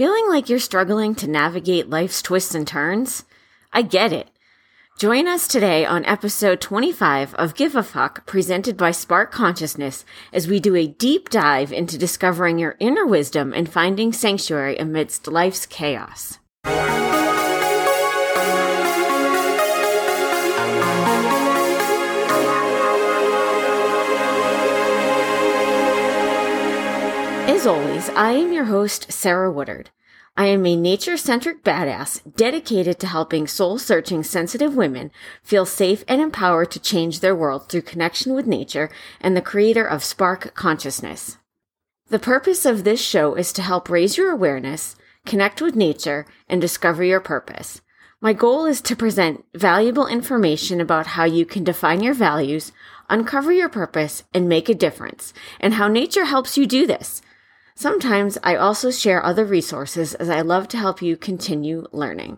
Feeling like you're struggling to navigate life's twists and turns? I get it. Join us today on episode 25 of Give a Fuck, presented by Spark Consciousness, as we do a deep dive into discovering your inner wisdom and finding sanctuary amidst life's chaos. As always, I am your host, Sarah Woodard. I am a nature centric badass dedicated to helping soul searching sensitive women feel safe and empowered to change their world through connection with nature and the creator of Spark Consciousness. The purpose of this show is to help raise your awareness, connect with nature, and discover your purpose. My goal is to present valuable information about how you can define your values, uncover your purpose, and make a difference, and how nature helps you do this. Sometimes I also share other resources as I love to help you continue learning.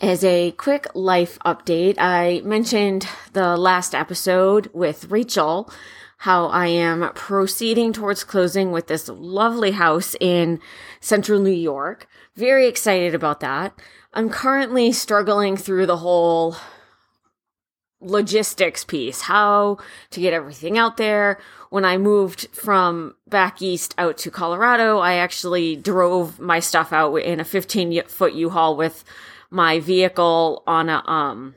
As a quick life update, I mentioned the last episode with Rachel how I am proceeding towards closing with this lovely house in central New York. Very excited about that. I'm currently struggling through the whole logistics piece, how to get everything out there. When I moved from back east out to Colorado, I actually drove my stuff out in a 15 foot U-Haul with my vehicle on a um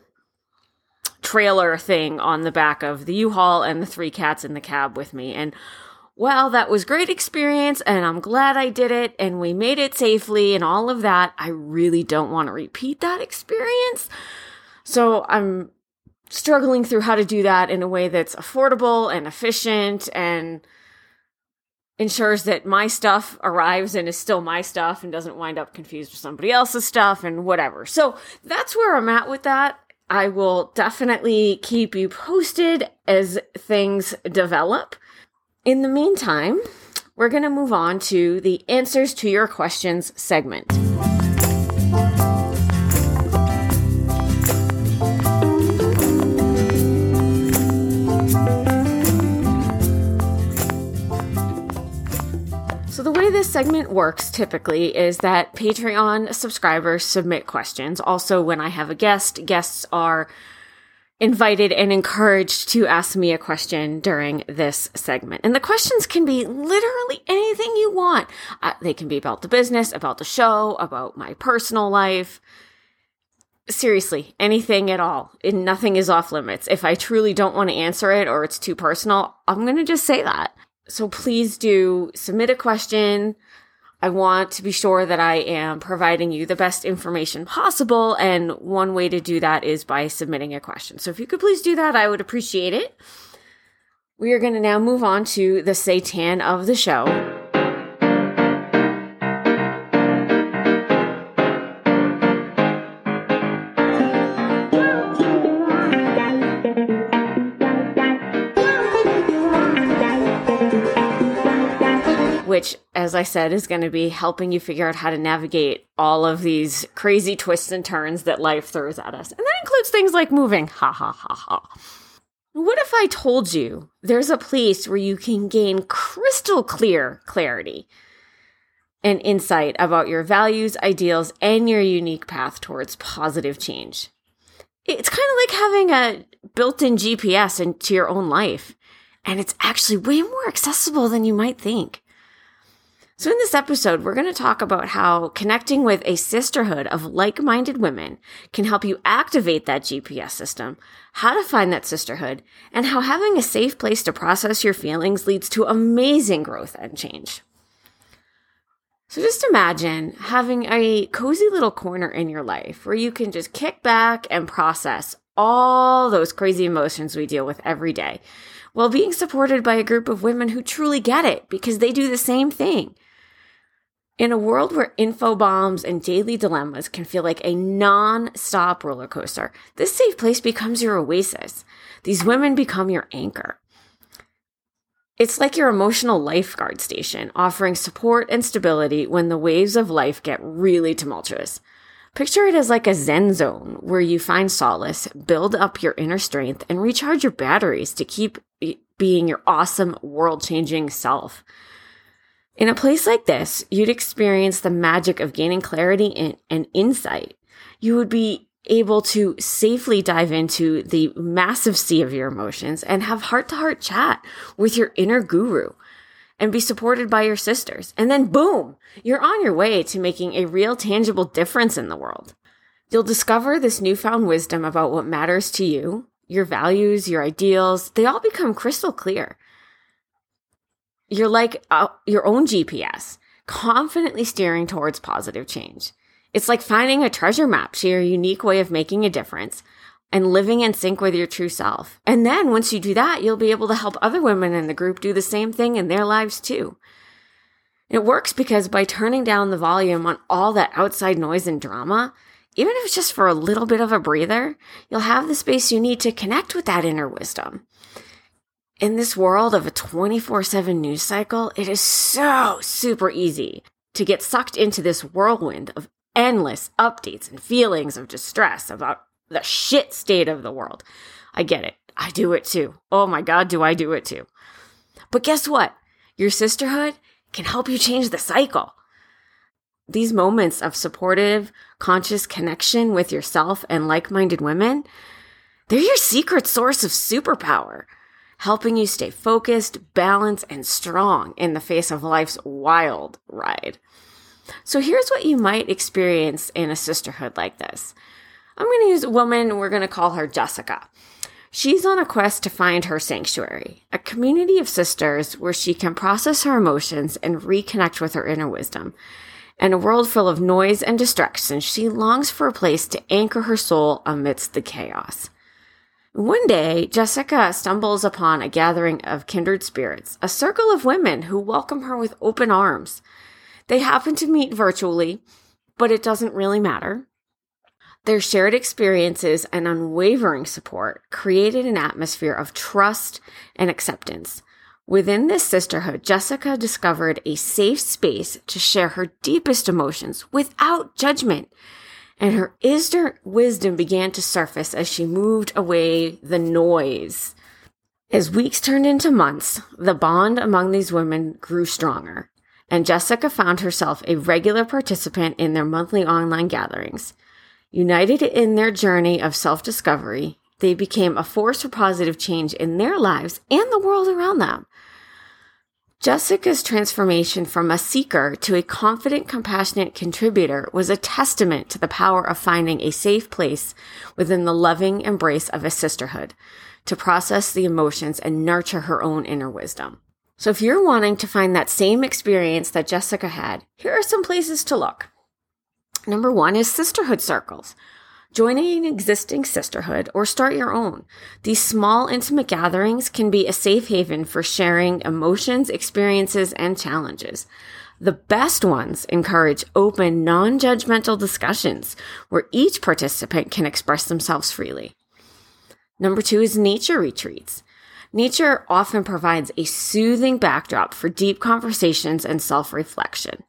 trailer thing on the back of the U-Haul and the three cats in the cab with me. And well, that was great experience and I'm glad I did it and we made it safely and all of that. I really don't want to repeat that experience. So I'm struggling through how to do that in a way that's affordable and efficient and ensures that my stuff arrives and is still my stuff and doesn't wind up confused with somebody else's stuff and whatever. So that's where I'm at with that. I will definitely keep you posted as things develop. In the meantime, we're going to move on to the answers to your questions segment. This segment works typically is that Patreon subscribers submit questions. Also, when I have a guest, guests are invited and encouraged to ask me a question during this segment. And the questions can be literally anything you want. Uh, they can be about the business, about the show, about my personal life. Seriously, anything at all. And nothing is off limits. If I truly don't want to answer it or it's too personal, I'm going to just say that. So please do submit a question. I want to be sure that I am providing you the best information possible. And one way to do that is by submitting a question. So if you could please do that, I would appreciate it. We are going to now move on to the Satan of the show. Which, as I said, is going to be helping you figure out how to navigate all of these crazy twists and turns that life throws at us. And that includes things like moving. Ha ha ha ha. What if I told you there's a place where you can gain crystal clear clarity and insight about your values, ideals, and your unique path towards positive change? It's kind of like having a built in GPS into your own life. And it's actually way more accessible than you might think. So, in this episode, we're going to talk about how connecting with a sisterhood of like minded women can help you activate that GPS system, how to find that sisterhood, and how having a safe place to process your feelings leads to amazing growth and change. So, just imagine having a cozy little corner in your life where you can just kick back and process all those crazy emotions we deal with every day while being supported by a group of women who truly get it because they do the same thing. In a world where info bombs and daily dilemmas can feel like a non-stop roller coaster, this safe place becomes your oasis. These women become your anchor. It's like your emotional lifeguard station, offering support and stability when the waves of life get really tumultuous. Picture it as like a zen zone where you find solace, build up your inner strength, and recharge your batteries to keep eh, being your awesome, world changing self. In a place like this, you'd experience the magic of gaining clarity and insight. You would be able to safely dive into the massive sea of your emotions and have heart to heart chat with your inner guru and be supported by your sisters. And then boom, you're on your way to making a real tangible difference in the world. You'll discover this newfound wisdom about what matters to you, your values, your ideals. They all become crystal clear. You're like uh, your own GPS, confidently steering towards positive change. It's like finding a treasure map to your unique way of making a difference and living in sync with your true self. And then once you do that, you'll be able to help other women in the group do the same thing in their lives too. It works because by turning down the volume on all that outside noise and drama, even if it's just for a little bit of a breather, you'll have the space you need to connect with that inner wisdom. In this world of a 24 7 news cycle, it is so super easy to get sucked into this whirlwind of endless updates and feelings of distress about the shit state of the world. I get it. I do it too. Oh my God, do I do it too. But guess what? Your sisterhood can help you change the cycle. These moments of supportive, conscious connection with yourself and like minded women, they're your secret source of superpower, helping you stay focused, balanced, and strong in the face of life's wild ride. So here's what you might experience in a sisterhood like this. I'm going to use a woman, we're going to call her Jessica. She's on a quest to find her sanctuary, a community of sisters where she can process her emotions and reconnect with her inner wisdom. In a world full of noise and distraction, she longs for a place to anchor her soul amidst the chaos. One day, Jessica stumbles upon a gathering of kindred spirits, a circle of women who welcome her with open arms. They happen to meet virtually, but it doesn't really matter. Their shared experiences and unwavering support created an atmosphere of trust and acceptance. Within this sisterhood, Jessica discovered a safe space to share her deepest emotions without judgment. And her wisdom began to surface as she moved away the noise. As weeks turned into months, the bond among these women grew stronger, and Jessica found herself a regular participant in their monthly online gatherings. United in their journey of self discovery, they became a force for positive change in their lives and the world around them. Jessica's transformation from a seeker to a confident, compassionate contributor was a testament to the power of finding a safe place within the loving embrace of a sisterhood to process the emotions and nurture her own inner wisdom. So if you're wanting to find that same experience that Jessica had, here are some places to look. Number one is sisterhood circles. Join an existing sisterhood or start your own. These small, intimate gatherings can be a safe haven for sharing emotions, experiences, and challenges. The best ones encourage open, non judgmental discussions where each participant can express themselves freely. Number two is nature retreats. Nature often provides a soothing backdrop for deep conversations and self reflection.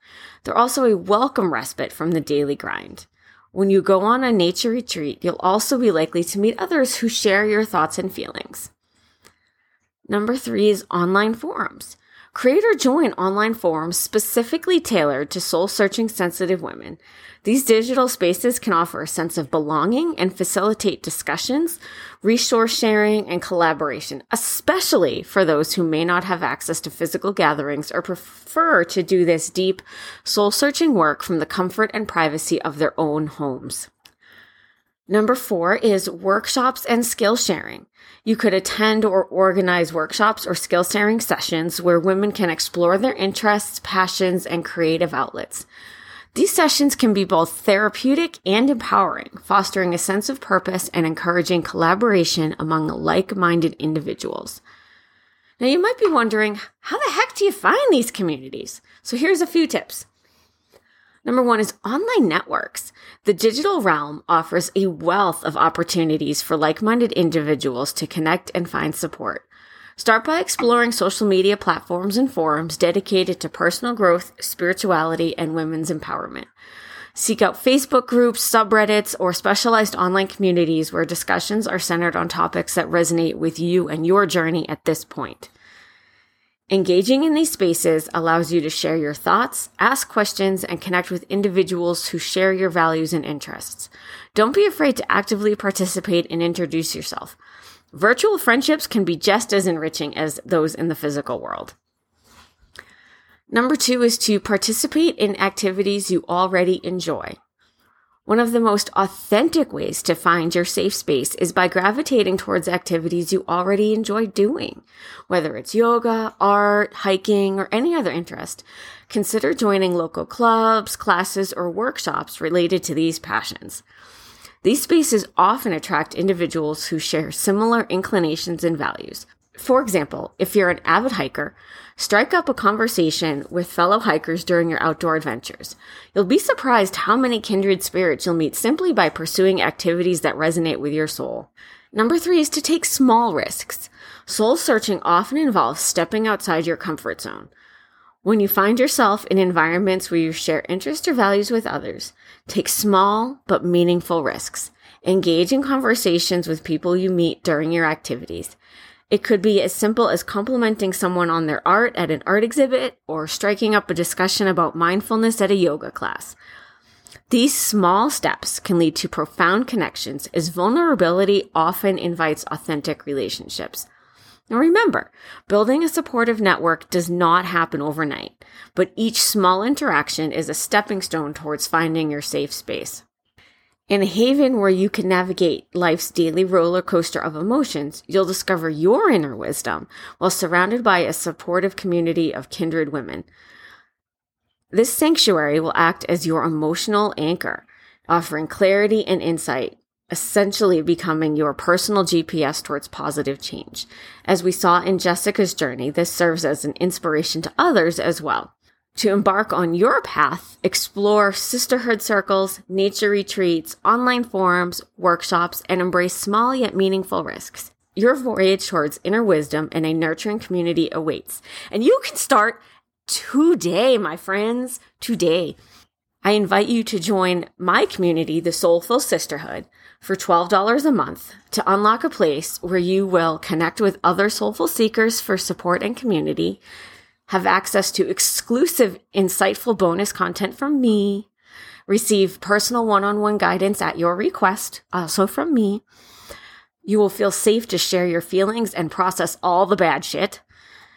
They're also a welcome respite from the daily grind. When you go on a nature retreat, you'll also be likely to meet others who share your thoughts and feelings. Number three is online forums. Create or join online forums specifically tailored to soul searching sensitive women. These digital spaces can offer a sense of belonging and facilitate discussions, resource sharing, and collaboration, especially for those who may not have access to physical gatherings or prefer to do this deep, soul searching work from the comfort and privacy of their own homes. Number four is workshops and skill sharing. You could attend or organize workshops or skill sharing sessions where women can explore their interests, passions, and creative outlets. These sessions can be both therapeutic and empowering, fostering a sense of purpose and encouraging collaboration among like minded individuals. Now, you might be wondering, how the heck do you find these communities? So, here's a few tips. Number one is online networks. The digital realm offers a wealth of opportunities for like minded individuals to connect and find support. Start by exploring social media platforms and forums dedicated to personal growth, spirituality, and women's empowerment. Seek out Facebook groups, subreddits, or specialized online communities where discussions are centered on topics that resonate with you and your journey at this point. Engaging in these spaces allows you to share your thoughts, ask questions, and connect with individuals who share your values and interests. Don't be afraid to actively participate and introduce yourself. Virtual friendships can be just as enriching as those in the physical world. Number two is to participate in activities you already enjoy. One of the most authentic ways to find your safe space is by gravitating towards activities you already enjoy doing. Whether it's yoga, art, hiking, or any other interest, consider joining local clubs, classes, or workshops related to these passions. These spaces often attract individuals who share similar inclinations and values. For example, if you're an avid hiker, Strike up a conversation with fellow hikers during your outdoor adventures. You'll be surprised how many kindred spirits you'll meet simply by pursuing activities that resonate with your soul. Number three is to take small risks. Soul searching often involves stepping outside your comfort zone. When you find yourself in environments where you share interests or values with others, take small but meaningful risks. Engage in conversations with people you meet during your activities. It could be as simple as complimenting someone on their art at an art exhibit or striking up a discussion about mindfulness at a yoga class. These small steps can lead to profound connections as vulnerability often invites authentic relationships. Now remember, building a supportive network does not happen overnight, but each small interaction is a stepping stone towards finding your safe space. In a haven where you can navigate life's daily roller coaster of emotions, you'll discover your inner wisdom while surrounded by a supportive community of kindred women. This sanctuary will act as your emotional anchor, offering clarity and insight, essentially becoming your personal GPS towards positive change. As we saw in Jessica's journey, this serves as an inspiration to others as well to embark on your path, explore sisterhood circles, nature retreats, online forums, workshops, and embrace small yet meaningful risks. Your voyage towards inner wisdom and a nurturing community awaits. And you can start today, my friends, today. I invite you to join my community, the Soulful Sisterhood, for $12 a month to unlock a place where you will connect with other soulful seekers for support and community, have access to exclusive, insightful bonus content from me, receive personal one on one guidance at your request, also from me. You will feel safe to share your feelings and process all the bad shit.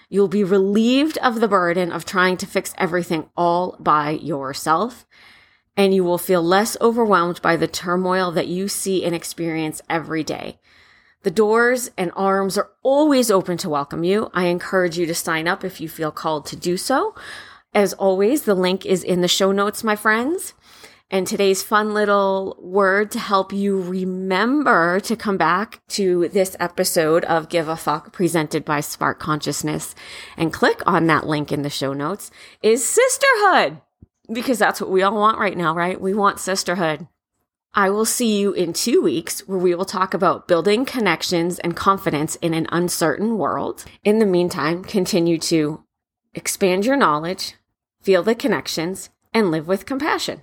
You'll be relieved of the burden of trying to fix everything all by yourself. And you will feel less overwhelmed by the turmoil that you see and experience every day. The doors and arms are always open to welcome you. I encourage you to sign up if you feel called to do so. As always, the link is in the show notes, my friends. And today's fun little word to help you remember to come back to this episode of Give a Fuck presented by Spark Consciousness and click on that link in the show notes is sisterhood. Because that's what we all want right now, right? We want sisterhood. I will see you in two weeks where we will talk about building connections and confidence in an uncertain world. In the meantime, continue to expand your knowledge, feel the connections, and live with compassion.